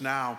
now.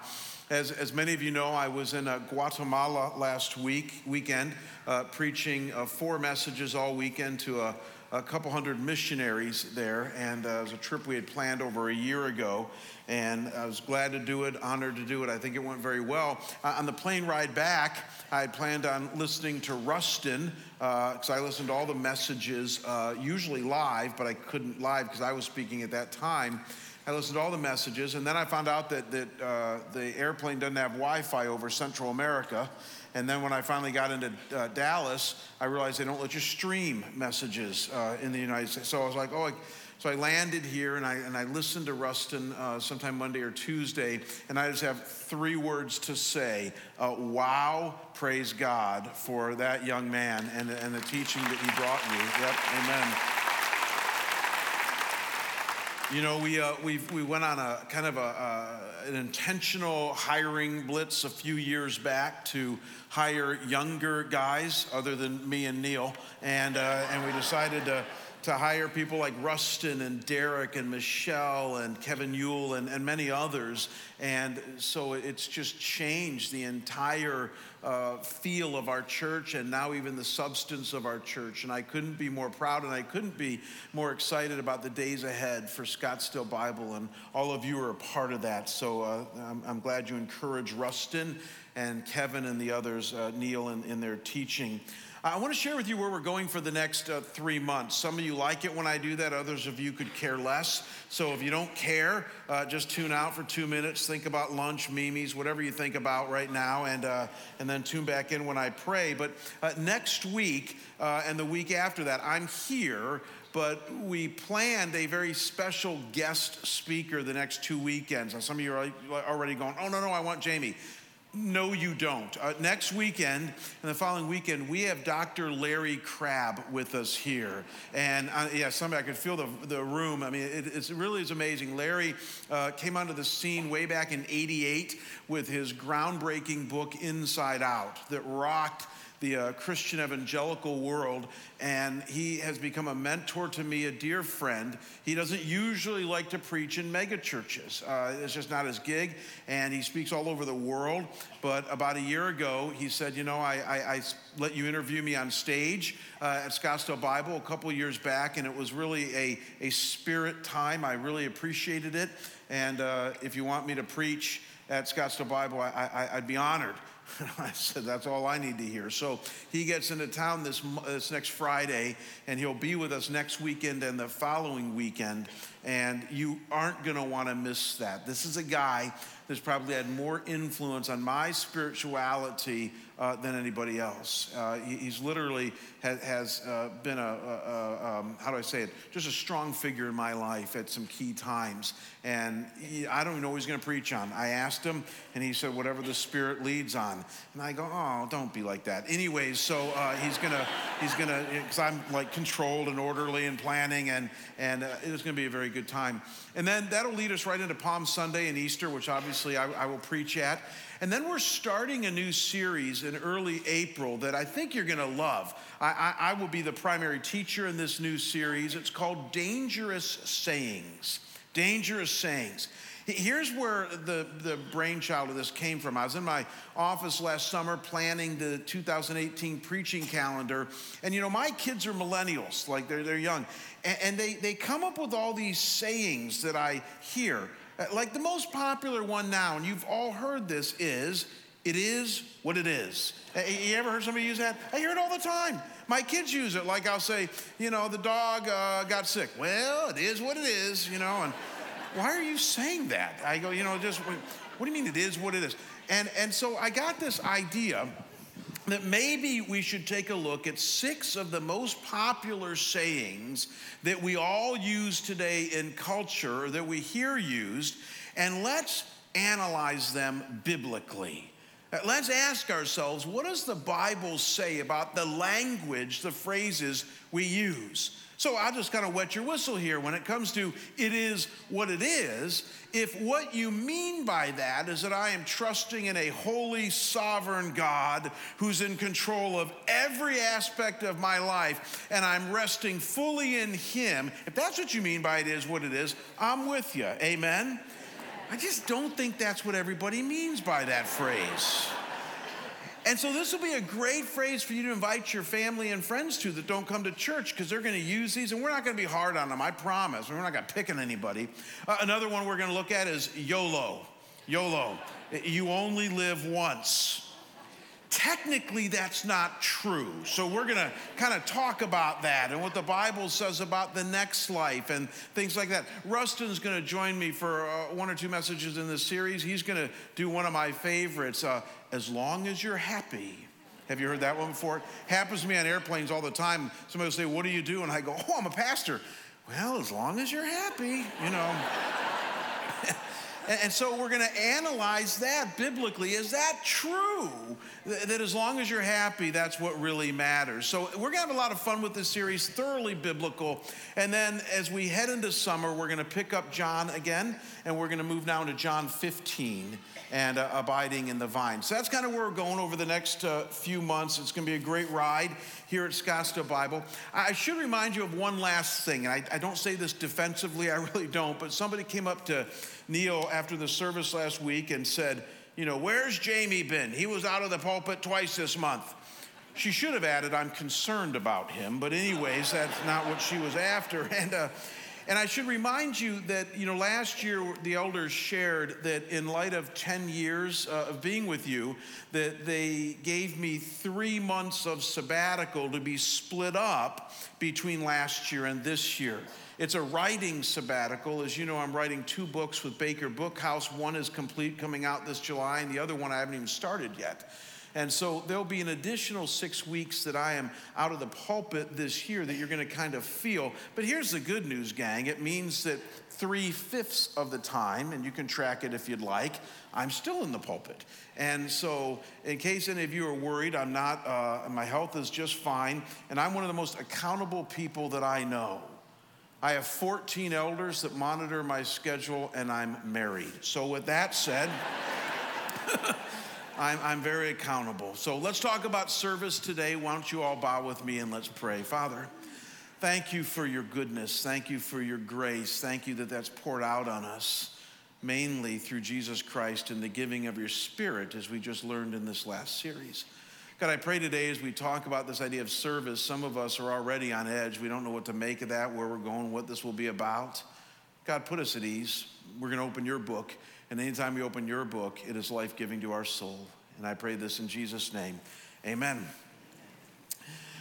As, as many of you know, I was in uh, Guatemala last week, weekend, uh, preaching uh, four messages all weekend to a, a couple hundred missionaries there. And uh, it was a trip we had planned over a year ago. And I was glad to do it, honored to do it. I think it went very well. Uh, on the plane ride back, I had planned on listening to Rustin, because uh, I listened to all the messages, usually live, but I couldn't live because I was speaking at that time. I listened to all the messages, and then I found out that, that uh, the airplane doesn't have Wi Fi over Central America. And then when I finally got into uh, Dallas, I realized they don't let you stream messages uh, in the United States. So I was like, oh, I, so I landed here and I, and I listened to Rustin uh, sometime Monday or Tuesday, and I just have three words to say uh, Wow, praise God for that young man and, and the teaching that he brought me. Yep, amen. You know, we, uh, we we went on a kind of a, uh, an intentional hiring blitz a few years back to hire younger guys other than me and Neil. And, uh, and we decided to, to hire people like Rustin and Derek and Michelle and Kevin Yule and, and many others. And so it's just changed the entire uh, feel of our church and now even the substance of our church. And I couldn't be more proud and I couldn't be more excited about the days ahead for Scottsdale Bible. And all of you are a part of that. So uh, I'm, I'm, glad you encourage Rustin and Kevin and the others, uh, Neil, in, in their teaching. I want to share with you where we're going for the next uh, three months. Some of you like it when I do that, others of you could care less. So if you don't care, uh, just tune out for two minutes, think about lunch, Mimi's, whatever you think about right now, and, uh, and then tune back in when I pray. But uh, next week uh, and the week after that, I'm here but we planned a very special guest speaker the next two weekends. Now, some of you are already going, oh, no, no, I want Jamie. No, you don't. Uh, next weekend and the following weekend, we have Dr. Larry Crabb with us here. And uh, yeah, somebody, I could feel the, the room. I mean, it, it really is amazing. Larry uh, came onto the scene way back in 88 with his groundbreaking book, Inside Out, that rocked the uh, Christian evangelical world, and he has become a mentor to me, a dear friend. He doesn't usually like to preach in megachurches, uh, it's just not his gig, and he speaks all over the world. But about a year ago, he said, You know, I, I, I let you interview me on stage uh, at Scottsdale Bible a couple years back, and it was really a, a spirit time. I really appreciated it. And uh, if you want me to preach at Scottsdale Bible, I, I, I'd be honored. I said, That's all I need to hear. So he gets into town this, this next Friday, and he'll be with us next weekend and the following weekend. And you aren't going to want to miss that. This is a guy that's probably had more influence on my spirituality uh, than anybody else. Uh, he, he's literally has, has uh, been a, a, a um, how do I say it, just a strong figure in my life at some key times. And he, I don't know what he's going to preach on. I asked him, and he said, whatever the Spirit leads on. And I go, oh, don't be like that. Anyways, so uh, he's going to, he's going to, because I'm like controlled and orderly and planning, and, and uh, it's going to be a very good time. And then that'll lead us right into Palm Sunday and Easter, which obviously I, I will preach at. And then we're starting a new series in early April that I think you're going to love. I, I, I, will be the primary teacher in this new series. It's called Dangerous Sayings. Dangerous Sayings. Here's where the, the brainchild of this came from. I was in my office last summer planning the 2018 preaching calendar. And you know, my kids are millennials, like they're, they're young. And, and they, they come up with all these sayings that I hear. Uh, like the most popular one now, and you've all heard this, is it is what it is. Uh, you ever heard somebody use that? I hear it all the time. My kids use it. Like I'll say, you know, the dog uh, got sick. Well, it is what it is, you know. And why are you saying that? I go, you know, just what do you mean it is what it is? And and so I got this idea that maybe we should take a look at six of the most popular sayings that we all use today in culture, that we hear used, and let's analyze them biblically. Uh, let's ask ourselves what does the Bible say about the language, the phrases we use? So I'll just kind of wet your whistle here when it comes to it is what it is. If what you mean by that is that I am trusting in a holy, sovereign God who's in control of every aspect of my life and I'm resting fully in Him, if that's what you mean by it is what it is, I'm with you. Amen? I just don't think that's what everybody means by that phrase. And so this will be a great phrase for you to invite your family and friends to that don't come to church because they're going to use these and we're not going to be hard on them, I promise. We're not going to pick on anybody. Uh, another one we're going to look at is YOLO. YOLO. You only live once. Technically, that's not true. So, we're going to kind of talk about that and what the Bible says about the next life and things like that. Rustin's going to join me for uh, one or two messages in this series. He's going to do one of my favorites, uh, As Long as You're Happy. Have you heard that one before? Happens to me on airplanes all the time. Somebody will say, What do you do? And I go, Oh, I'm a pastor. Well, as long as you're happy, you know. And so we're going to analyze that biblically. Is that true? That as long as you're happy, that's what really matters. So we're going to have a lot of fun with this series, thoroughly biblical. And then as we head into summer, we're going to pick up John again, and we're going to move now to John 15 and uh, abiding in the vine. So that's kind of where we're going over the next uh, few months. It's going to be a great ride here at Scottsdale Bible. I should remind you of one last thing, and I, I don't say this defensively, I really don't, but somebody came up to Neil after the service last week and said, You know, where's Jamie been? He was out of the pulpit twice this month. She should have added, I'm concerned about him, but, anyways, that's not what she was after. And, uh, and I should remind you that, you know, last year the elders shared that in light of 10 years uh, of being with you, that they gave me three months of sabbatical to be split up between last year and this year. It's a writing sabbatical. As you know, I'm writing two books with Baker Bookhouse. One is complete coming out this July, and the other one I haven't even started yet. And so there'll be an additional six weeks that I am out of the pulpit this year that you're going to kind of feel. But here's the good news, gang it means that three fifths of the time, and you can track it if you'd like, I'm still in the pulpit. And so, in case any of you are worried, I'm not, uh, my health is just fine, and I'm one of the most accountable people that I know. I have 14 elders that monitor my schedule, and I'm married. So, with that said, I'm, I'm very accountable. So let's talk about service today. Why don't you all bow with me and let's pray. Father, thank you for your goodness. Thank you for your grace. Thank you that that's poured out on us, mainly through Jesus Christ and the giving of your spirit, as we just learned in this last series. God, I pray today as we talk about this idea of service, some of us are already on edge. We don't know what to make of that, where we're going, what this will be about. God, put us at ease. We're going to open your book. And anytime you open your book, it is life giving to our soul. And I pray this in Jesus' name. Amen.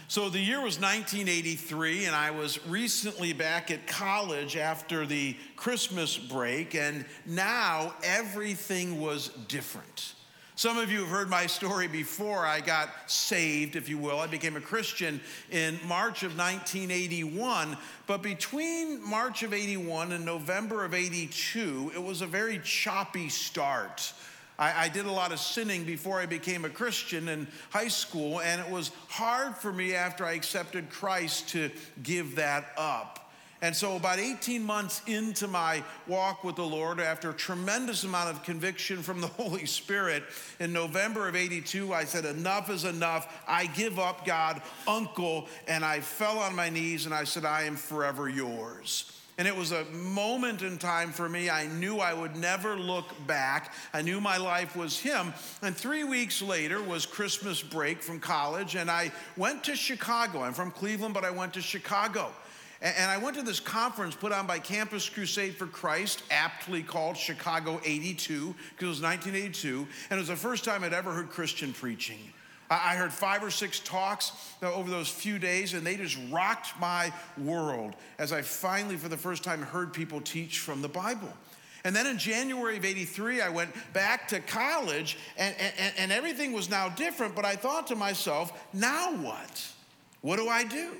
So the year was 1983, and I was recently back at college after the Christmas break, and now everything was different. Some of you have heard my story before. I got saved, if you will. I became a Christian in March of 1981. But between March of 81 and November of 82, it was a very choppy start. I, I, did a lot of sinning before I became a Christian in high school, and it was hard for me after I accepted Christ to give that up. And so, about 18 months into my walk with the Lord, after a tremendous amount of conviction from the Holy Spirit, in November of 82, I said, Enough is enough. I give up, God, uncle. And I fell on my knees and I said, I am forever yours. And it was a moment in time for me. I knew I would never look back. I knew my life was Him. And three weeks later was Christmas break from college, and I went to Chicago. I'm from Cleveland, but I went to Chicago. And I went to this conference put on by Campus Crusade for Christ, aptly called Chicago 82, because it was 1982. And it was the first time I'd ever heard Christian preaching. I heard five or six talks uh, over those few days, and they just rocked my world as I finally, for the first time, heard people teach from the Bible. And then in January of 83, I went back to college, and, and, and everything was now different. But I thought to myself, now what? What do I do?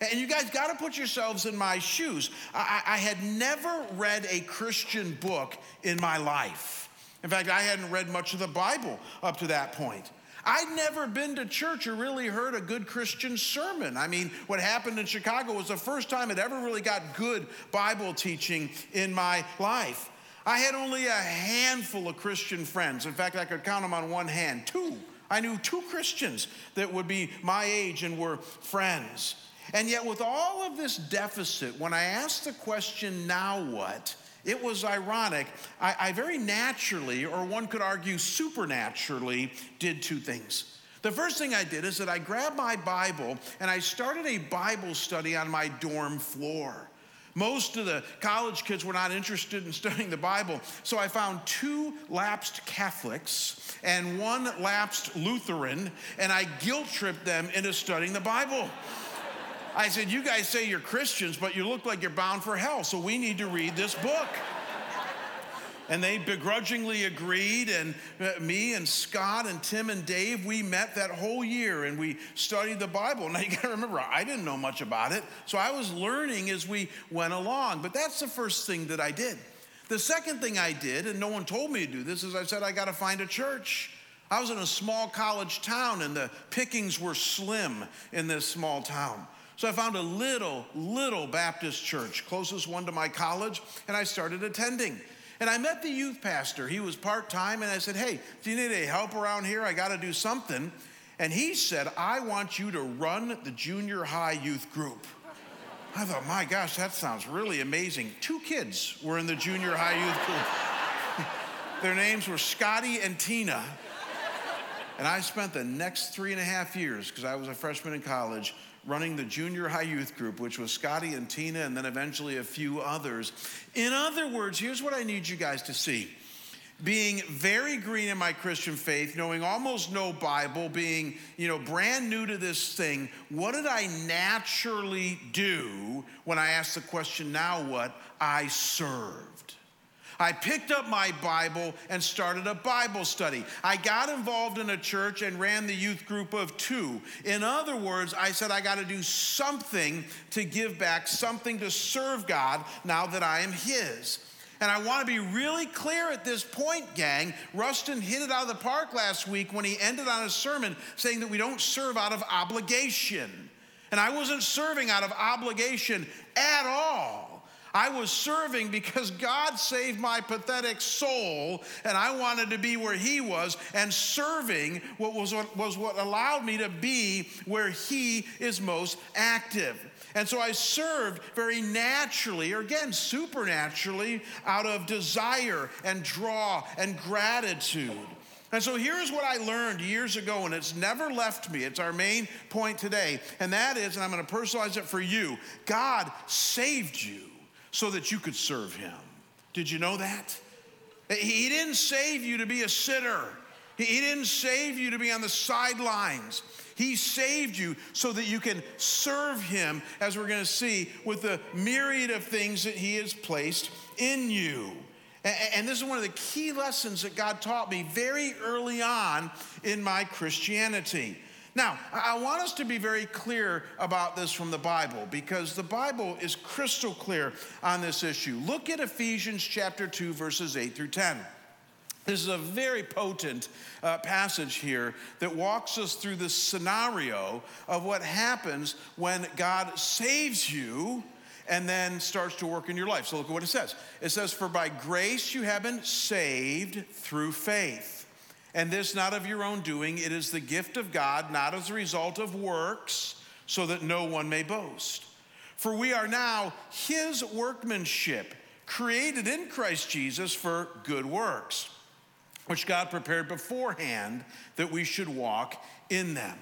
And you guys got to put yourselves in my shoes. I, I, had never read a Christian book in my life. In fact, I hadn't read much of the Bible up to that point. I'd never been to church or really heard a good Christian sermon. I mean, what happened in Chicago was the first time I'd ever really got good Bible teaching in my life. I had only a handful of Christian friends. In fact, I could count them on one hand. Two. I knew two Christians that would be my age and were friends. And yet, with all of this deficit, when I asked the question, now what? it was ironic. I, I very naturally, or one could argue supernaturally, did two things. The first thing I did is that I grabbed my Bible and I started a Bible study on my dorm floor. Most of the college kids were not interested in studying the Bible, so I found two lapsed Catholics and one lapsed Lutheran, and I guilt tripped them into studying the Bible. I said, You guys say you're Christians, but you look like you're bound for hell, so we need to read this book. And they begrudgingly agreed. And uh, me and Scott and Tim and Dave, we met that whole year and we studied the Bible. Now you got to remember, I didn't know much about it. So I was learning as we went along. But that's the first thing that I did. The second thing I did, and no one told me to do this, is I said, I got to find a church. I was in a small college town and the pickings were slim in this small town. So I found a little, little Baptist church, closest one to my college, and I started attending. And I met the youth pastor. He was part time, and I said, Hey, do you need any help around here? I got to do something. And he said, I want you to run the junior high youth group. I thought, my gosh, that sounds really amazing. Two kids were in the junior high youth group. Their names were Scotty and Tina. And I spent the next three and a half years, because I was a freshman in college, running the junior high youth group, which was Scotty and Tina, and then eventually a few others. In other words, here's what I need you guys to see. Being very green in my Christian faith, knowing almost no Bible, being, you know, brand new to this thing, what did I naturally do when I asked the question, now what? I served. I picked up my Bible and started a Bible study. I got involved in a church and ran the youth group of two. In other words, I said, I got to do something to give back, something to serve God now that I am His. And I want to be really clear at this point, gang. Rustin hit it out of the park last week when he ended on a sermon saying that we don't serve out of obligation. And I wasn't serving out of obligation at all. I was serving because God saved my pathetic soul, and I wanted to be where He was, and serving what was, what was what allowed me to be where He is most active. And so I served very naturally, or again, supernaturally, out of desire and draw and gratitude. And so here's what I learned years ago, and it's never left me. It's our main point today, and that is, and I'm going to personalize it for you God saved you so that you could serve him. Did you know that? He didn't save you to be a sitter. He didn't save you to be on the sidelines. He saved you so that you can serve Him, as we're going to see, with the myriad of things that He has placed in you. And this is one of the key lessons that God taught me very early on in my Christianity. Now, I want us to be very clear about this from the Bible because the Bible is crystal clear on this issue. Look at Ephesians chapter 2, verses 8 through 10. This is a very potent uh, passage here that walks us through the scenario of what happens when God saves you and then starts to work in your life. So look at what it says. It says, For by grace you have been saved through faith. And this not of your own doing, it is the gift of God, not as a result of works, so that no one may boast. For we are now his workmanship, created in Christ Jesus for good works, which God prepared beforehand that we should walk in them.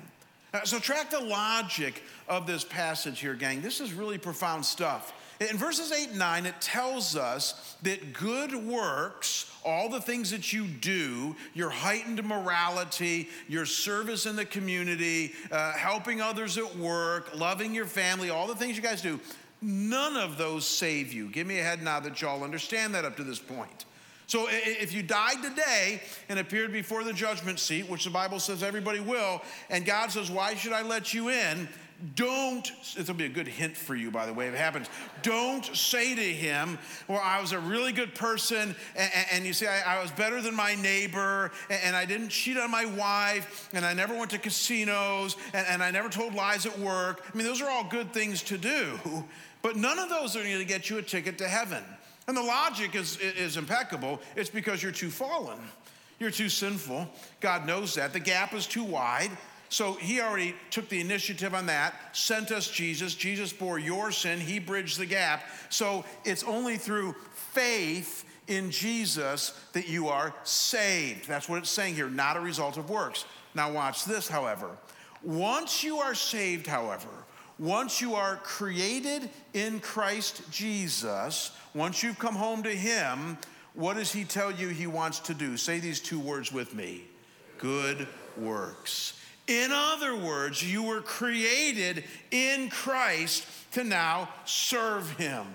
Uh, so, track the logic of this passage here, gang. This is really profound stuff. In verses 8 and 9, it tells us that good works, all the things that you do, your heightened morality, your service in the community, uh, helping others at work, loving your family, all the things you guys do, none of those save you. Give me a head nod that y'all understand that up to this point. So if you died today and appeared before the judgment seat, which the Bible says everybody will, and God says, Why should I let you in? Don't, this will be a good hint for you, by the way, if it happens. Don't say to him, Well, I was a really good person, and, and you see, I, I, was better than my neighbor, and, and, I didn't cheat on my wife, and I never went to casinos, and, and I never told lies at work. I mean, those are all good things to do, but none of those are going to get you a ticket to heaven. And the logic is, is impeccable. It's because you're too fallen. You're too sinful. God knows that. The gap is too wide. So he already took the initiative on that, sent us Jesus. Jesus bore your sin, he bridged the gap. So it's only through faith in Jesus that you are saved. That's what it's saying here, not a result of works. Now, watch this, however. Once you are saved, however, once you are created in Christ Jesus, once you've come home to Him, what does He tell you He wants to do? Say these two words with me good works. In other words, you were created in Christ to now serve Him.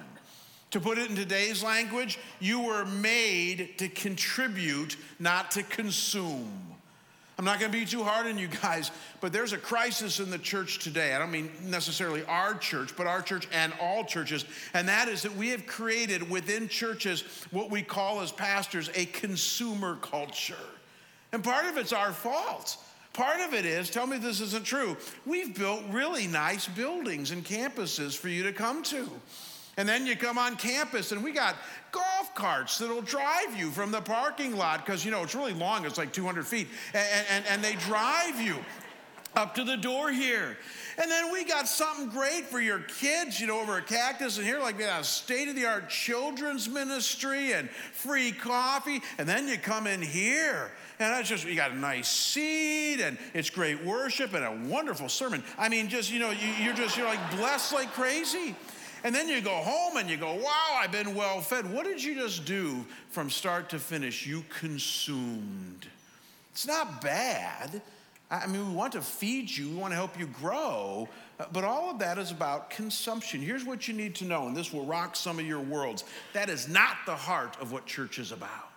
To put it in today's language, you were made to contribute, not to consume. I'm not going to be too hard on you guys, but there's a crisis in the church today. I don't mean necessarily our church, but our church and all churches. And that is that we have created within churches what we call as pastors a consumer culture. And part of it's our fault. Part of it is, tell me this isn't true, we've built really nice buildings and campuses for you to come to. And then you come on campus and we got golf carts that'll drive you from the parking lot because, you know, it's really long, it's like 200 feet. And, and, and they drive you up to the door here. And then we got something great for your kids, you know, over at Cactus and here, like we got a state of the art children's ministry and free coffee. And then you come in here and that's just, you got a nice seat and it's great worship and a wonderful sermon. I mean, just, you know, you, you're just, you're like blessed like crazy. And then you go home and you go, wow, I've been well fed. What did you just do from start to finish? You consumed. It's not bad. I mean, we want to feed you, we want to help you grow, uh, but all of that is about consumption. Here's what you need to know, and this will rock some of your worlds. That is not the heart of what church is about.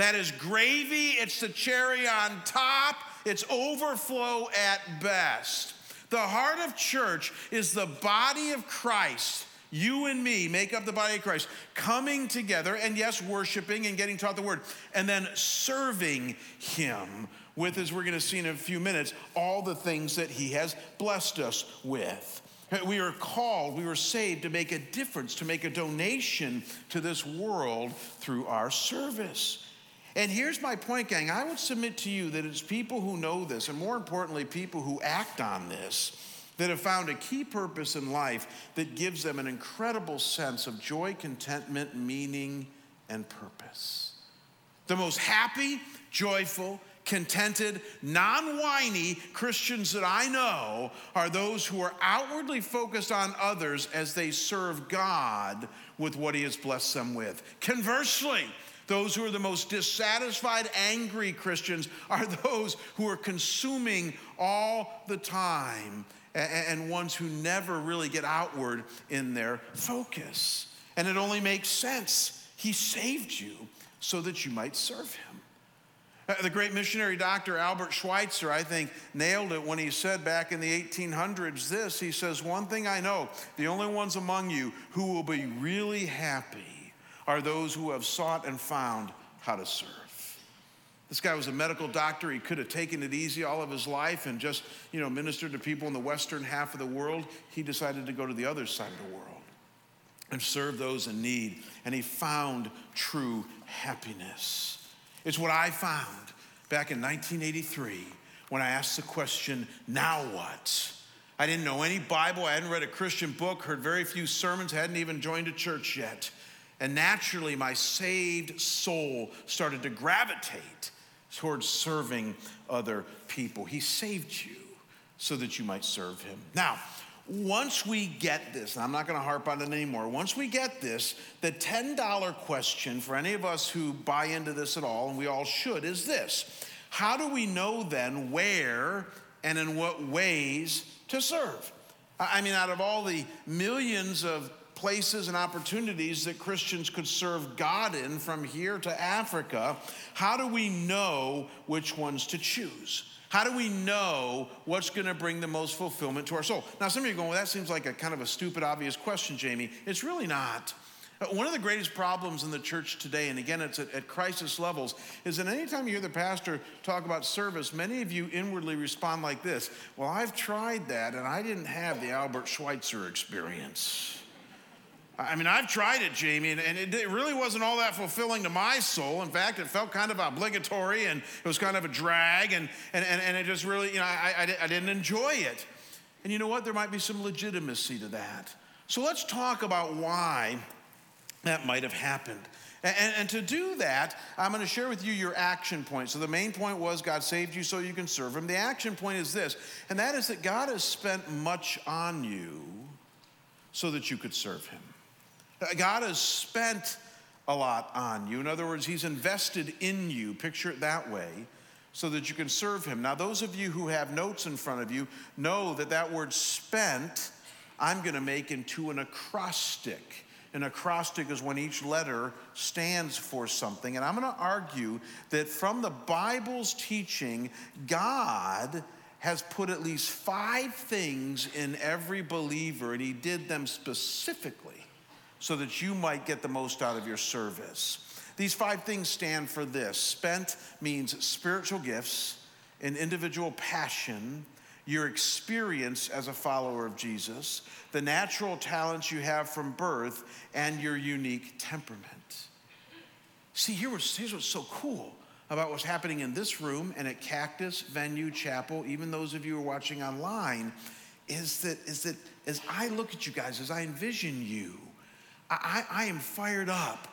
That is gravy, it's the cherry on top, it's overflow at best. The heart of church is the body of Christ. You and me make up the body of Christ, coming together and, yes, worshiping and getting taught the word, and then serving Him with, as we're going to see in a few minutes, all the things that He has blessed us with. We are called, we were saved to make a difference, to make a donation to this world through our service. And here's my point, gang. I would submit to you that it's people who know this, and more importantly, people who act on this, that have found a key purpose in life that gives them an incredible sense of joy, contentment, meaning, and purpose. The most happy, joyful, contented, non whiny Christians that I know are those who are outwardly focused on others as they serve God with what He has blessed them with. Conversely, those who are the most dissatisfied, angry Christians are those who are consuming all the time and ones who never really get outward in their focus. And it only makes sense. He saved you so that you might serve him. Uh, the great missionary doctor Albert Schweitzer, I think, nailed it when he said back in the 1800s this. He says, One thing I know, the only ones among you who will be really happy are those who have sought and found how to serve. This guy was a medical doctor. He could have taken it easy all of his life and just, you know, ministered to people in the western half of the world. He decided to go to the other side of the world and serve those in need. And he found true happiness. It's what I found back in 1983 when I asked the question, now what? I didn't know any Bible, I hadn't read a Christian book, heard very few sermons, hadn't even joined a church yet. And naturally, my saved soul started to gravitate towards serving other people. He saved you so that you might serve him. Now, once we get this, and I'm not going to harp on it anymore, once we get this, the $10 question for any of us who buy into this at all, and we all should, is this How do we know then where and in what ways to serve? I mean, out of all the millions of places and opportunities that Christians could serve God in from here to Africa, how do we know which ones to choose? How do we know what's going to bring the most fulfillment to our soul? Now, some of you are going, well, that seems like a kind of a stupid, obvious question, Jamie. It's really not. Uh, one of the greatest problems in the church today, and again, it's at, at, crisis levels, is that anytime you hear the pastor talk about service, many of you inwardly respond like this Well, I've tried that, and I didn't have the Albert Schweitzer experience. I mean, I've tried it, Jamie, and, it, it, really wasn't all that fulfilling to my soul. In fact, it felt kind of obligatory and it was kind of a drag, and, and, and, and it just really, you know, I, I, I didn't enjoy it. And you know what? There might be some legitimacy to that. So let's talk about why that might have happened. And, and, to do that, I'm going to share with you your action point. So, the main point was God saved you so you can serve Him. The action point is this, and that is that God has spent much on you so that you could serve Him. God has spent a lot on you. In other words, He's invested in you, picture it that way, so that you can serve Him. Now, those of you who have notes in front of you know that that word spent, I'm going to make into an acrostic. An acrostic is when each letter stands for something. And I'm going to argue that from the Bible's teaching, God has put at least five things in every believer, and He did them specifically so that you might get the most out of your service. These five things stand for this spent means spiritual gifts, an individual passion, your experience as a follower of Jesus, the natural talents you have from birth, and your unique temperament. See, here was, here's what's so cool about what's happening in this room and at Cactus Venue Chapel, even those of you who are watching online, is that, is that as I look at you guys, as I envision you, I, I am fired up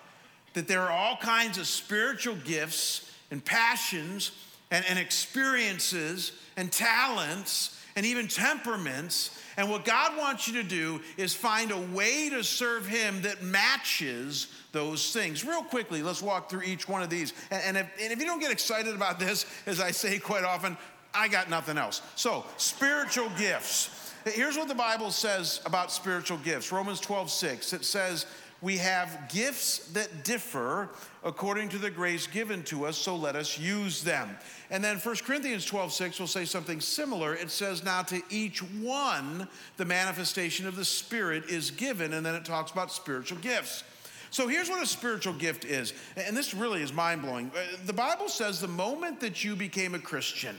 that there are all kinds of spiritual gifts and passions and, and experiences and talents and even temperaments. And what God wants you to do is find a way to serve Him that matches those things. Real quickly, let's walk through each one of these. And, and, if, and if you don't get excited about this, as I say quite often, I got nothing else. So, spiritual gifts. Here's what the Bible says about spiritual gifts Romans 12, 6. It says, We have gifts that differ according to the grace given to us, so let us use them. And then 1 Corinthians 12, 6 will say something similar. It says, Now to each one, the manifestation of the Spirit is given. And then it talks about spiritual gifts. So here's what a spiritual gift is. And this really is mind blowing. The Bible says the moment that you became a Christian,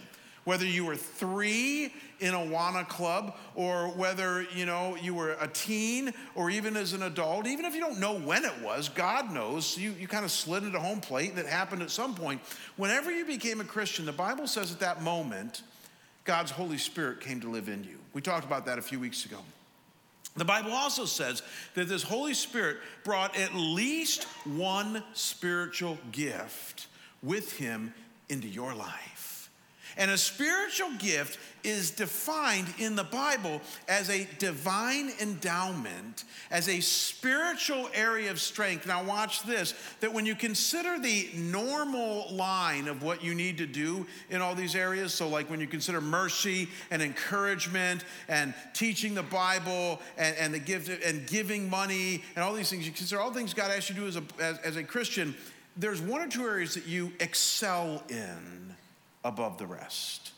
whether you were three in a Awana club or whether, you know, you were a teen or even as an adult, even if you don't know when it was, God knows. You, you kind of slid into home plate and it happened at some point. Whenever you became a Christian, the Bible says at that moment, God's Holy Spirit came to live in you. We talked about that a few weeks ago. The Bible also says that this Holy Spirit brought at least one spiritual gift with him into your life. And a spiritual gift is defined in the Bible as a divine endowment, as a spiritual area of strength. Now, watch this that when you consider the normal line of what you need to do in all these areas, so like when you consider mercy and encouragement and teaching the Bible and, and the gift and giving money and all these things, you consider all things God asks you to do as a, as, as a Christian, there's one or two areas that you excel in above the rest.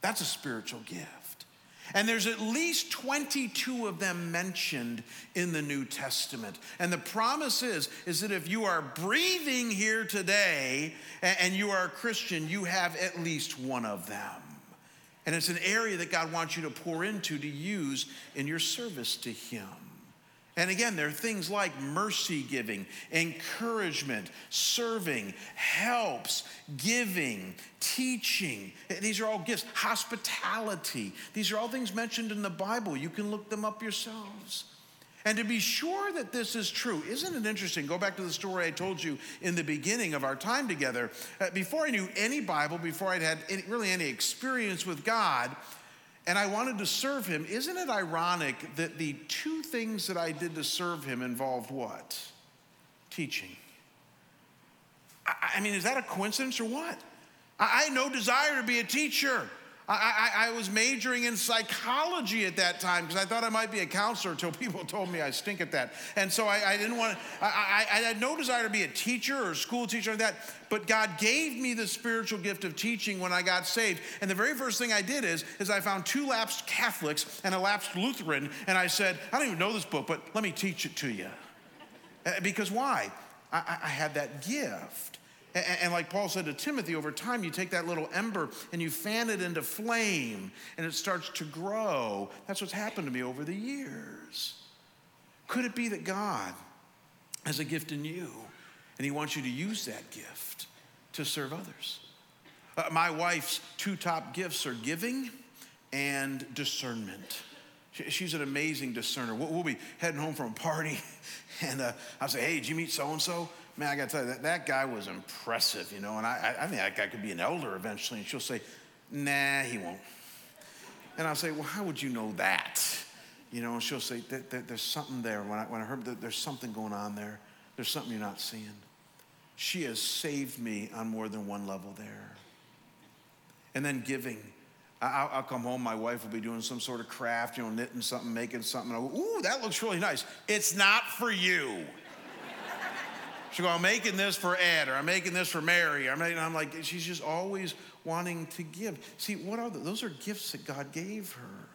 That's a spiritual gift. And there's at least 22 of them mentioned in the New Testament. And the promise is, is that if you are breathing here today and you are a Christian, you have at least one of them. And it's an area that God wants you to pour into to use in your service to Him. And again, there are things like mercy giving, encouragement, serving, helps, giving, teaching. These are all gifts. Hospitality. These are all things mentioned in the Bible. You can look them up yourselves. And to be sure that this is true, isn't it interesting? Go back to the story I told you in the beginning of our time together. Uh, before I knew any Bible, before I'd had any, really any experience with God, and I wanted to serve him. Isn't it ironic that the two things that I did to serve him involved what? Teaching. I, mean, is that a coincidence or what? I had no desire to be a teacher. I, I, I, was majoring in psychology at that time because I thought I might be a counselor until people told me I stink at that. And so I, I didn't want to, I, I, had no desire to be a teacher or a school teacher like that. But God gave me the spiritual gift of teaching when I got saved. And the very first thing I did is, is I found two lapsed Catholics and a lapsed Lutheran. And I said, I don't even know this book, but let me teach it to you. Uh, because why? I had that gift. And, and, like Paul said to Timothy, over time you take that little ember and you fan it into flame and it starts to grow. That's what's happened to me over the years. Could it be that God has a gift in you and He wants you to use that gift to serve others? Uh, my wife's two top gifts are giving and discernment. She's an amazing discerner. We'll be heading home from a party, and uh, I'll say, Hey, did you meet so and so? Man, I got to tell you, that, that guy was impressive, you know, and I, I think that guy could be an elder eventually. And she'll say, Nah, he won't. And I'll say, Well, how would you know that? You know, and she'll say, There's something there. When I, when I heard that there's something going on there, there's something you're not seeing. She has saved me on more than one level there. And then giving. I'll, I'll, come home, my wife will be doing some sort of craft, you know, knitting something, making something. I'll go, Ooh, that looks really nice. It's not for you. She'll go, I'm making this for Ed, or I'm making this for Mary. I'm, I'm like, she's just always wanting to give. See, what are those? Those are gifts that God gave her.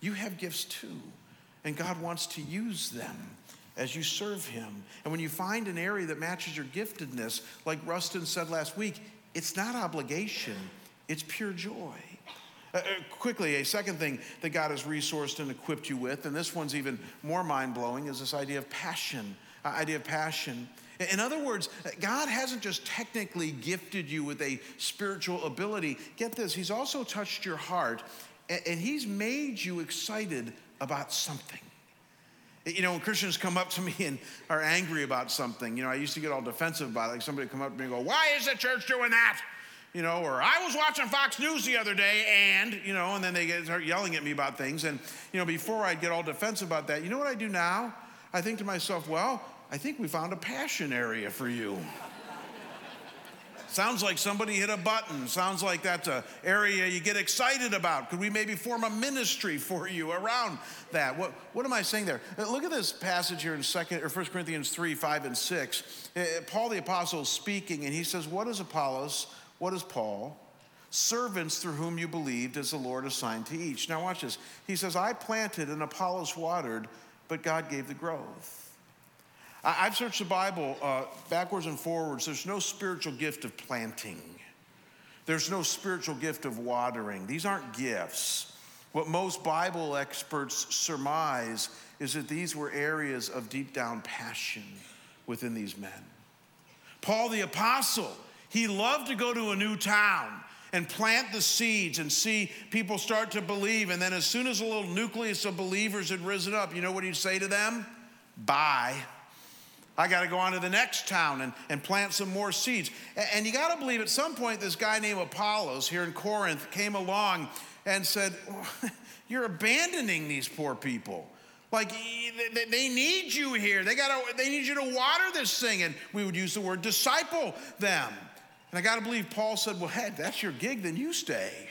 You have gifts too, and God wants to use them as you serve Him. And when you find an area that matches your giftedness, like Rustin said last week, it's not obligation, it's pure joy. Uh, uh, quickly, a second thing that God has resourced and equipped you with, and this one's even more mind blowing, is this idea of passion. Uh, idea of passion. In other words, God hasn't just technically gifted you with a spiritual ability. Get this, He's also touched your heart and He's made you excited about something. You know, when Christians come up to me and are angry about something, you know, I used to get all defensive about it. Like somebody come up to me and go, Why is the church doing that? You know, or I was watching Fox News the other day and, you know, and then they get, start yelling at me about things. And, you know, before I'd get all defensive about that, you know what I do now? I think to myself, well, I think we found a passion area for you. Sounds like somebody hit a button. Sounds like that's an area you get excited about. Could we maybe form a ministry for you around that? What, what am I saying there? Uh, look at this passage here in Second or 1 Corinthians 3, 5, and 6. Uh, Paul the Apostle is speaking, and he says, What is Apollos? What is Paul? Servants through whom you believed as the Lord assigned to each. Now, watch this. He says, I planted and Apollos watered, but God gave the growth. I've searched the Bible uh, backwards and forwards. There's no spiritual gift of planting, there's no spiritual gift of watering. These aren't gifts. What most Bible experts surmise is that these were areas of deep down passion within these men. Paul the Apostle, he loved to go to a new town and plant the seeds and see people start to believe. And then, as soon as a little nucleus of believers had risen up, you know what he'd say to them? Bye. I got to go on to the next town and, and plant some more seeds. And, and you got to believe at some point this guy named Apollos here in Corinth came along and said, You're abandoning these poor people. Like they need you here. They got they need you to water this thing. And we would use the word disciple them. And I got to believe Paul said, Well, hey, that's your gig, then you stay.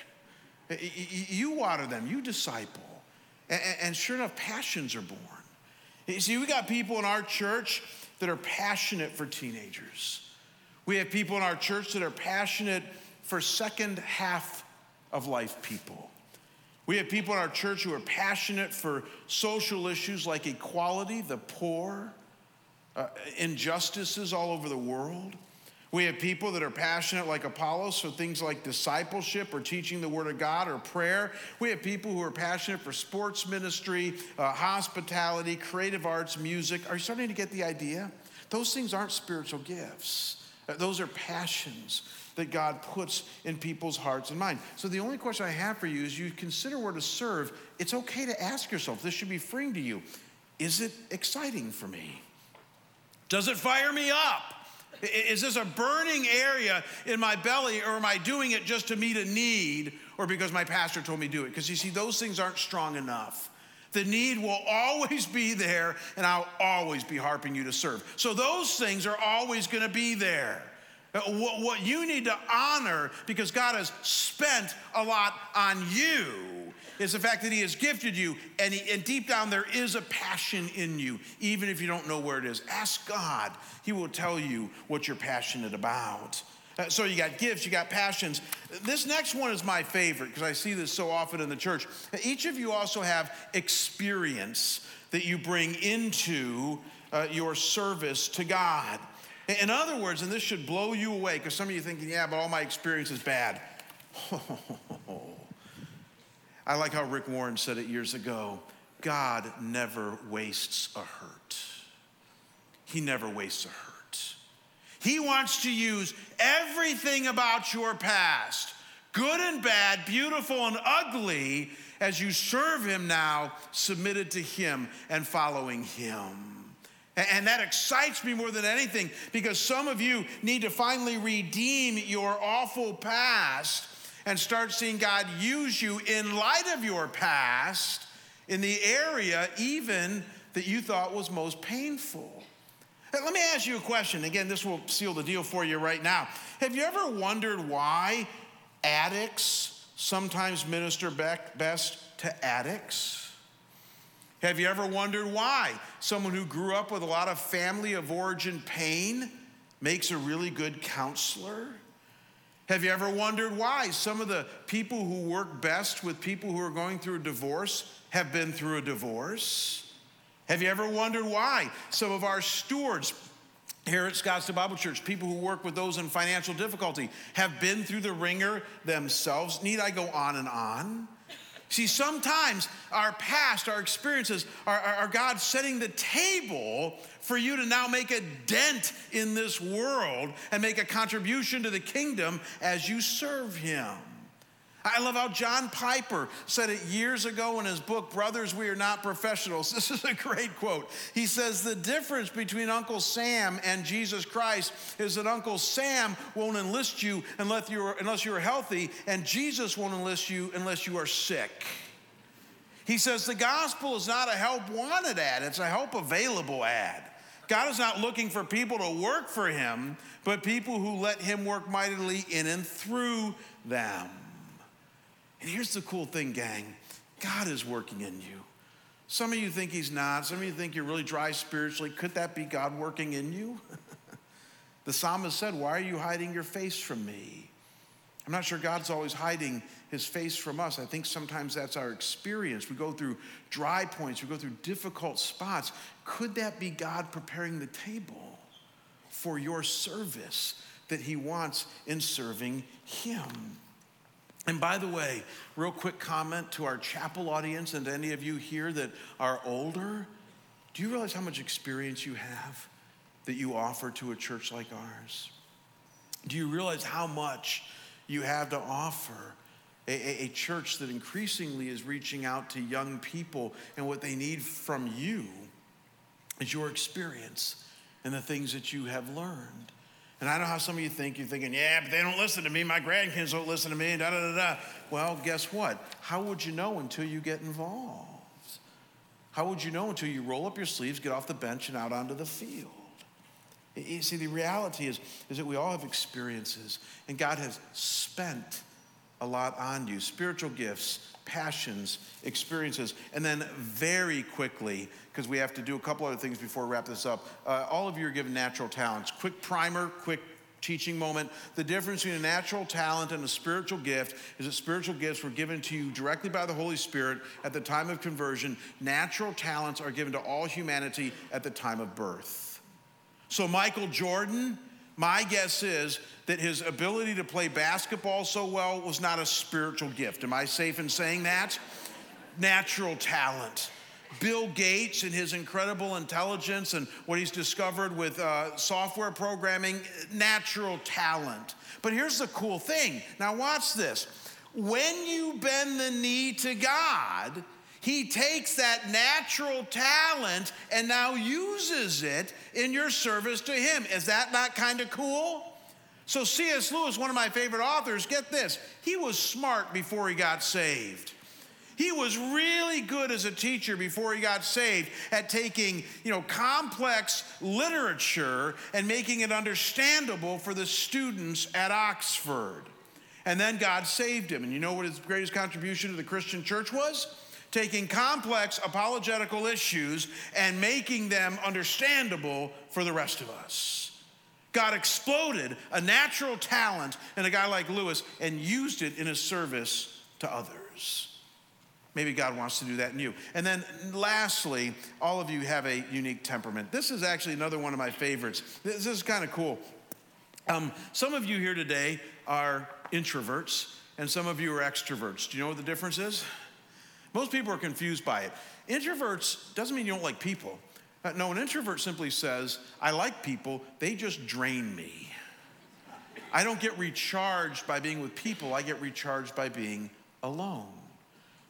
You water them, you disciple. And sure enough, passions are born. You see, we got people in our church that are passionate for teenagers. We have people in our church that are passionate for second half of life people. We have people in our church who are passionate for social issues like equality, the poor, uh, injustices all over the world. We have people that are passionate, like Apollos, for things like discipleship or teaching the Word of God or prayer. We have people who are passionate for sports ministry, uh, hospitality, creative arts, music. Are you starting to get the idea? Those things aren't spiritual gifts, uh, those are passions that God puts in people's hearts and minds. So the only question I have for you is you consider where to serve. It's okay to ask yourself, this should be freeing to you. Is it exciting for me? Does it fire me up? Is this a burning area in my belly, or am I doing it just to meet a need or because my pastor told me to do it? Because you see, those things aren't strong enough. The need will always be there, and I'll always be harping you to serve. So those things are always going to be there. Uh, what you need to honor, because God has spent a lot on you, is the fact that He has gifted you, and, he, and deep down there is a passion in you, even if you don't know where it is. Ask God, He will tell you what you're passionate about. Uh, so you got gifts, you got passions. This next one is my favorite because I see this so often in the church. Each of you also have experience that you bring into uh, your service to God. In other words, and this should blow you away because some of you thinking, yeah, but all my experience is bad. I like how Rick Warren said it years ago. God never wastes a hurt. He never wastes a hurt. He wants to use everything about your past, good and bad, beautiful and ugly, as you serve Him now, submitted to Him and following Him. And that excites me more than anything because some of you need to finally redeem your awful past and start seeing God use you in light of your past in the area even that you thought was most painful. Let me ask you a question. Again, this will seal the deal for you right now. Have you ever wondered why addicts sometimes minister best to addicts? Have you ever wondered why someone who grew up with a lot of family of origin pain makes a really good counselor? Have you ever wondered why some of the people who work best with people who are going through a divorce have been through a divorce? Have you ever wondered why some of our stewards here at Scottsdale Bible Church, people who work with those in financial difficulty, have been through the wringer themselves? Need I go on and on? See, sometimes our past, our experiences, are, are, are, God setting the table for you to now make a dent in this world and make a contribution to the kingdom as you serve Him. I love how John Piper said it years ago in his book, Brothers, We Are Not Professionals. This is a great quote. He says, The difference between Uncle Sam and Jesus Christ is that Uncle Sam won't enlist you unless you're, unless you're healthy, and Jesus won't enlist you unless you are sick. He says, The gospel is not a help wanted ad, it's a help available ad. God is not looking for people to work for him, but people who let him work mightily in and through them. And here's the cool thing, gang God is working in you. Some of you think He's not. Some of you think you're really dry spiritually. Could that be God working in you? the psalmist said, Why are you hiding your face from me? I'm not sure God's always hiding his face from us. I think sometimes that's our experience. We go through dry points, we go through difficult spots. Could that be God preparing the table for your service that he wants in serving him? And by the way, real quick comment to our chapel audience and to any of you here that are older. Do you realize how much experience you have that you offer to a church like ours? Do you realize how much you have to offer a, a, a, church that increasingly is reaching out to young people and what they need from you is your experience and the things that you have learned? And I know how some of you think. You're thinking, yeah, but they don't listen to me. My grandkids don't listen to me. Da da da da. Well, guess what? How would you know until you get involved? How would you know until you roll up your sleeves, get off the bench, and out onto the field? You see, the reality is, is that we all have experiences, and God has spent a lot on you spiritual gifts, passions, experiences. And then, very quickly, because we have to do a couple other things before we wrap this up, uh, all of you are given natural talents. Quick primer, quick teaching moment. The difference between a natural talent and a spiritual gift is that spiritual gifts were given to you directly by the Holy Spirit at the time of conversion. Natural talents are given to all humanity at the time of birth. So, Michael Jordan, my guess is that his ability to play basketball so well was not a spiritual gift. Am I safe in saying that? Natural talent. Bill Gates and his incredible intelligence and what he's discovered with uh, software programming, natural talent. But here's the cool thing. Now, watch this. When you bend the knee to God, he takes that natural talent and now uses it in your service to Him. Is that not kind of cool? So, C.S. Lewis, one of my favorite authors, get this, he was smart before he got saved. He was really good as a teacher before he got saved at taking, you know, complex literature and making it understandable for the students at Oxford. And then God saved him. And you know what his greatest contribution to the Christian church was? Taking complex apologetical issues and making them understandable for the rest of us. God exploded a natural talent in a guy like Lewis and used it in his service to others. Maybe God wants to do that in you. And then lastly, all of you have a unique temperament. This is actually another one of my favorites. This is kind of cool. Um, some of you here today are introverts, and some of you are extroverts. Do you know what the difference is? Most people are confused by it. Introverts doesn't mean you don't like people. Uh, no, an introvert simply says, I like people, they just drain me. I don't get recharged by being with people, I get recharged by being alone.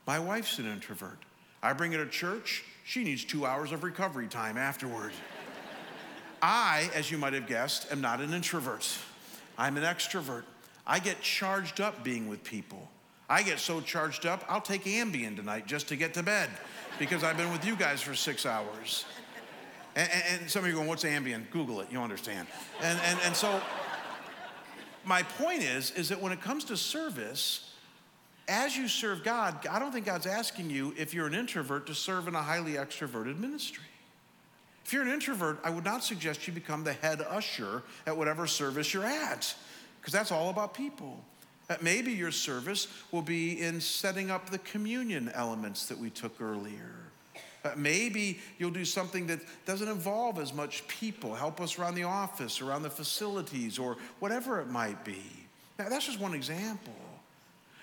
My wife's an introvert. I bring her to church, she needs two hours of recovery time afterward. I, as you might have guessed, am not an introvert. I'm an extrovert. I get charged up being with people. I get so charged up, I'll take Ambien tonight just to get to bed because I've been with you guys for six hours. And, and, and some of you are going, what's Ambien? Google it, you'll understand. And, and, and so my point is, is that when it comes to service, as you serve God, I don't think God's asking you, if you're an introvert, to serve in a highly extroverted ministry. If you're an introvert, I would not suggest you become the head usher at whatever service you're at, because that's all about people. Maybe your service will be in setting up the communion elements that we took earlier. Uh, maybe you'll do something that doesn't involve as much people, help us around the office, around the facilities, or whatever it might be. Now, that's just one example.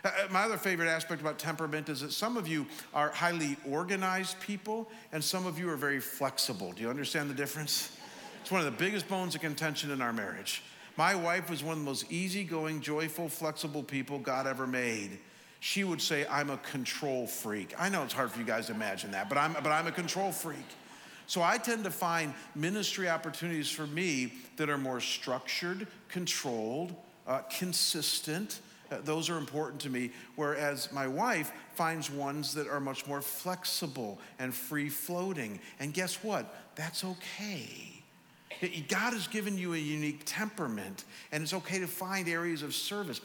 Uh, uh, my other favorite aspect about temperament is that some of you are highly organized people, and some of you are very flexible. Do you understand the difference? It's one of the biggest bones of contention in our marriage. My wife was one of the most easygoing, joyful, flexible people God ever made she would say, I'm a control freak. I know it's hard for you guys to imagine that, but I'm, but I'm a control freak. So I tend to find ministry opportunities for me that are more structured, controlled, uh, consistent. Uh, those are important to me. Whereas my wife finds ones that are much more flexible and free floating. And guess what? That's okay. God has given you a unique temperament, and it's okay to find areas of service.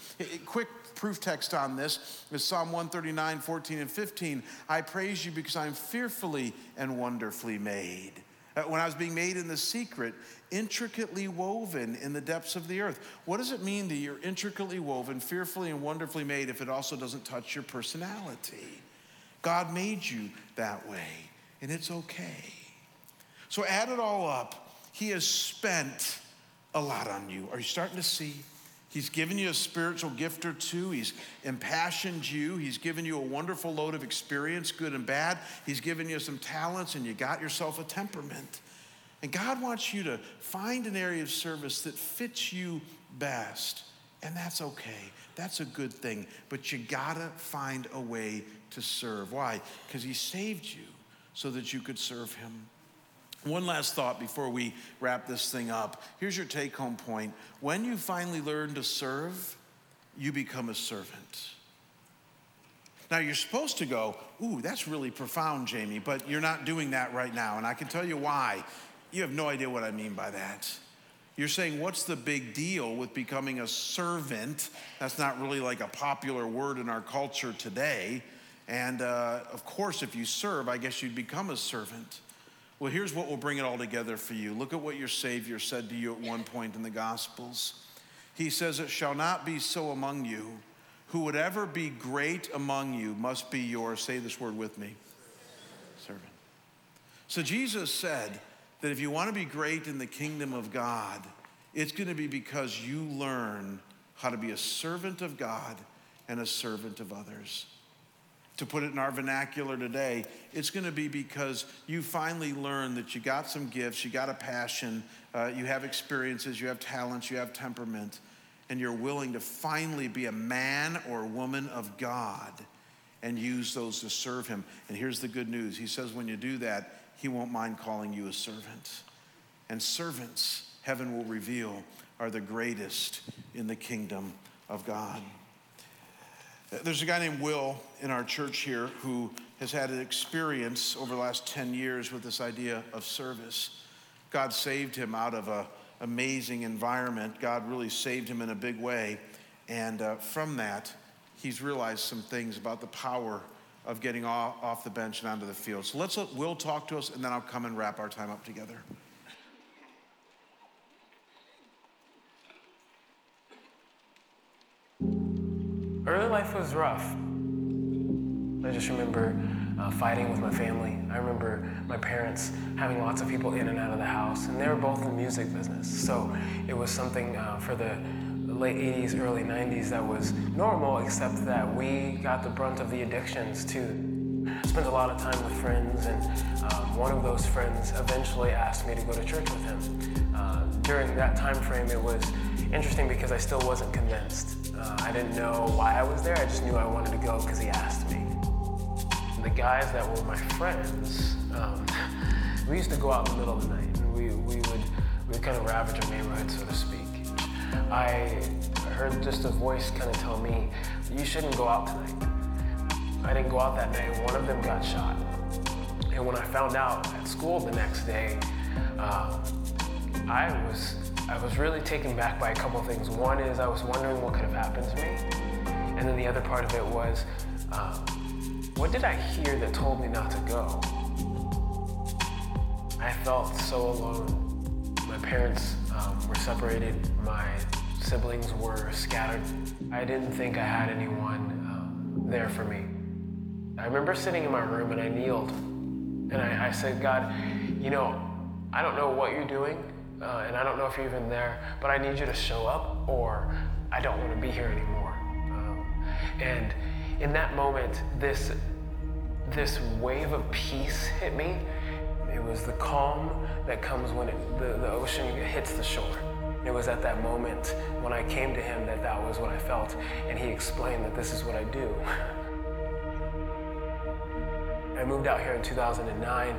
Quick proof text on this is Psalm 139, 14, and 15. I praise you because I'm fearfully and wonderfully made. Uh, when I was being made in the secret, intricately woven in the depths of the earth. What does it mean that you're intricately woven, fearfully and wonderfully made if it also doesn't touch your personality? God made you that way, and it's okay. So add it all up he has spent a lot on you. Are you starting to see? He's given you a spiritual gift or two. He's impassioned you. He's given you a wonderful load of experience, good and bad. He's given you some talents, and you got yourself a temperament. And God wants you to find an area of service that fits you best. And that's okay. That's a good thing. But you gotta find a way to serve. Why? Because He saved you so that you could serve Him. One last thought before we wrap this thing up. Here's your take home point. When you finally learn to serve, you become a servant. Now, you're supposed to go, Ooh, that's really profound, Jamie, but you're not doing that right now. And I can tell you why. You have no idea what I mean by that. You're saying, What's the big deal with becoming a servant? That's not really like a popular word in our culture today. And uh, of course, if you serve, I guess you'd become a servant. Well, here's what will bring it all together for you. Look at what your Savior said to you at one point in the Gospels. He says, It shall not be so among you. Who would ever be great among you must be yours. Say this word with me servant. So Jesus said that if you want to be great in the kingdom of God, it's going to be because you learn how to be a servant of God and a servant of others to put it in our vernacular today, it's going to be because you finally learned that you got some gifts, you got a passion, uh, you have experiences, you have talents, you have temperament, and you're willing to finally be a man or woman of God and use those to serve Him. And here's the good news He says, when you do that, He won't mind calling you a servant. And servants, heaven will reveal, are the greatest in the kingdom of God. There's a guy named Will in our church here who has had an experience over the last 10 years with this idea of service. God saved him out of an amazing environment. God really saved him in a big way. And uh, from that, he's realized some things about the power of getting off, off the bench and onto the field. So let's let Will talk to us, and then I'll come and wrap our time up together. Early life was rough. I just remember uh, fighting with my family. I remember my parents having lots of people in and out of the house, and they were both in the music business. So it was something uh, for the late 80s, early 90s that was normal, except that we got the brunt of the addictions too. spent a lot of time with friends, and um, one of those friends eventually asked me to go to church with him. Uh, during that time frame, it was interesting because I still wasn't convinced. Uh, I didn't know why I was there. I just knew I wanted to go because he asked me. The guys that were my friends, um, we used to go out in the middle of the night, and we, we would we kind of ravage our neighborhood, so to speak. I heard just a voice kind of tell me, "You shouldn't go out tonight." I didn't go out that day. One of them got shot. And when I found out at school the next day, uh, I was I was really taken back by a couple things. One is I was wondering what could have happened to me, and then the other part of it was, uh, what did I hear that told me not to go? I felt so alone. My parents um, were separated. My siblings were scattered. I didn't think I had anyone um, there for me. I remember sitting in my room and I kneeled and I, I said, God, you know, I don't know what you're doing uh, and I don't know if you're even there, but I need you to show up or I don't want to be here anymore. Um, and in that moment, this, this wave of peace hit me. It was the calm that comes when it, the, the ocean hits the shore. It was at that moment when I came to him that that was what I felt, and he explained that this is what I do. I moved out here in 2009.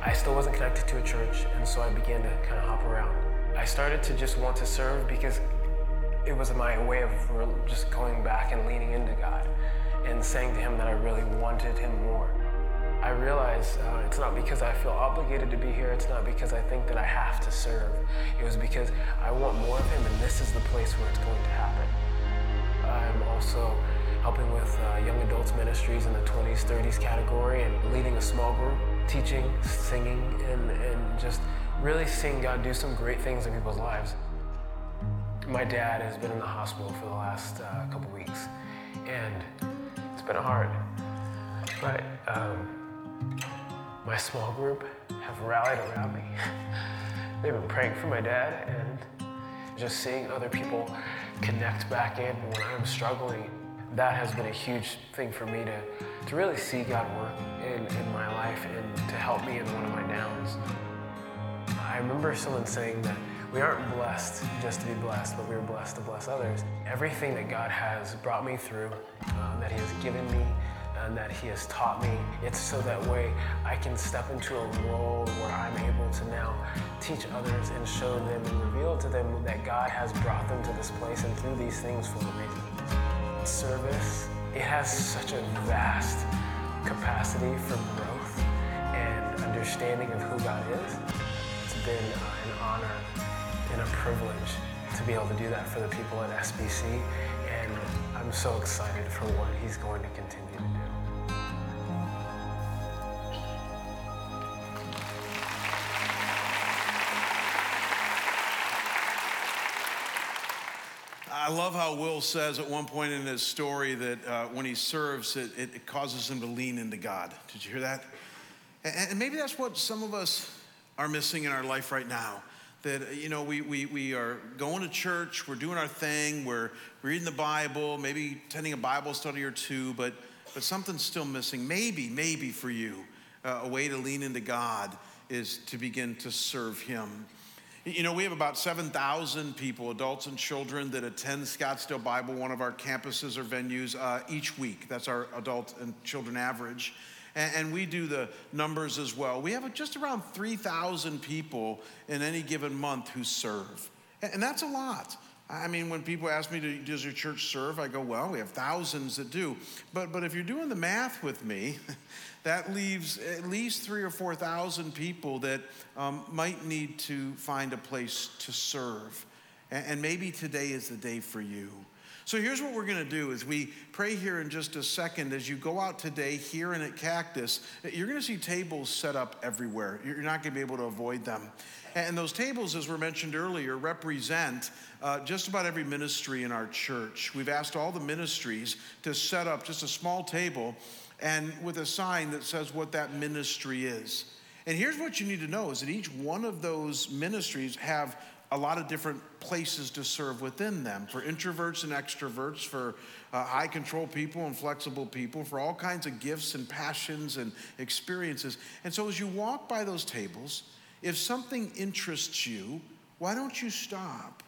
I still wasn't connected to a church, and so I began to kind of hop around. I started to just want to serve because it was my way of just going back and leaning into God and saying to Him that I really wanted Him more. I realized uh, it's not because I feel obligated to be here, it's not because I think that I have to serve. It was because I want more of Him, and this is the place where it's going to happen. I'm also helping with uh, young adults ministries in the 20s, 30s category, and leading a small group, teaching, singing, and, and just really seeing God do some great things in people's lives. My dad has been in the hospital for the last uh, couple weeks, and it's been hard. But um, my small group have rallied around me. They've been praying for my dad, and just seeing other people connect back in when I'm struggling that has been a huge thing for me to, to really see God work in, in my life and to help me in one of my downs. I remember someone saying that we aren't blessed just to be blessed, but we are blessed to bless others. Everything that God has brought me through, uh, that He has given me, and that He has taught me, it's so that way I can step into a role where I'm able to now teach others and show them and reveal to them that God has brought them to this place and through these things for a reason service, it has such a vast capacity for growth and understanding of who God is. It's been an honor and a privilege to be able to do that for the people at SBC, and I'm so excited for what He's going to continue to do. I love how Will says at one point in his story that uh, when he serves, it, it, causes him to lean into God. Did you hear that? And, and, maybe that's what some of us are missing in our life right now. That, you know, we, we, we are going to church, we're doing our thing, we're reading the Bible, maybe attending a Bible study or two, but, but something's still missing. Maybe, maybe for you, uh, a way to lean into God is to begin to serve Him. You know, we have about 7,000 people, adults and children, that attend Scottsdale Bible, one of our campuses or venues, uh, each week. That's our adult and children average. And, and we do the numbers as well. We have just around 3,000 people in any given month who serve. And, and that's a lot. I mean, when people ask me, does your church serve? I go, well, we have thousands that do. But, but if you're doing the math with me, that leaves at least three or 4,000 people that um, might need to find a place to serve. And, and maybe today is the day for you. So here's what we're going to do is we pray here in just a second as you go out today here and at Cactus you're going to see tables set up everywhere. You're not going to be able to avoid them. And those tables as were mentioned earlier represent uh, just about every ministry in our church. We've asked all the ministries to set up just a small table and with a sign that says what that ministry is. And here's what you need to know is that each one of those ministries have a lot of different places to serve within them for introverts and extroverts, for uh, high control people and flexible people, for all kinds of gifts and passions and experiences. And so, as you walk by those tables, if something interests you, why don't you stop?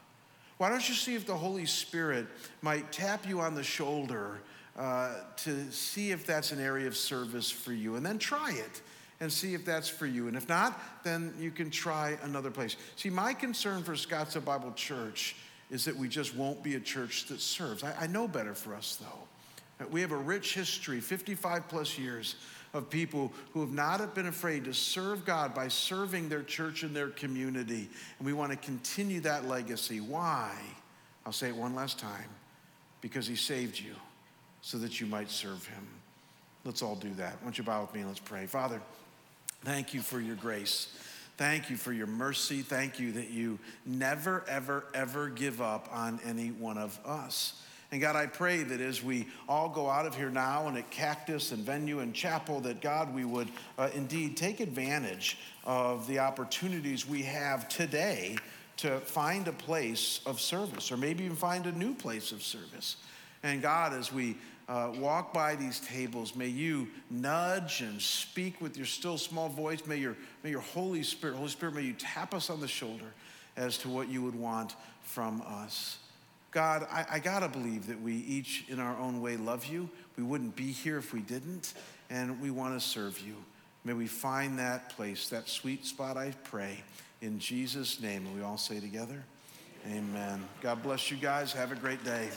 Why don't you see if the Holy Spirit might tap you on the shoulder uh, to see if that's an area of service for you, and then try it and see if that's for you. And if not, then you can try another place. See, my concern for Scottsdale Bible Church is that we just won't be a church that serves. I, I know better for us, though. We have a rich history, 55 plus years of people who have not been afraid to serve God by serving their church and their community. And we want to continue that legacy. Why? I'll say it one last time because He saved you so that you might serve Him. Let's all do that. Why don't you bow with me and let's pray. Father, Thank you for your grace. Thank you for your mercy. Thank you that you never, ever, ever give up on any one of us. And God, I pray that as we all go out of here now and at Cactus and Venue and Chapel, that God, we would uh, indeed take advantage of the opportunities we have today to find a place of service or maybe even find a new place of service. And God, as we uh, walk by these tables, may you nudge and speak with your still small voice. May your, may your Holy Spirit, Holy Spirit, may you tap us on the shoulder as to what you would want from us. God, I, I gotta believe that we each in our own way love you. We wouldn't be here if we didn't, and we wanna serve you. May we find that place, that sweet spot, I pray, in Jesus' name. And we all say together, Amen. God bless you guys. Have a great day.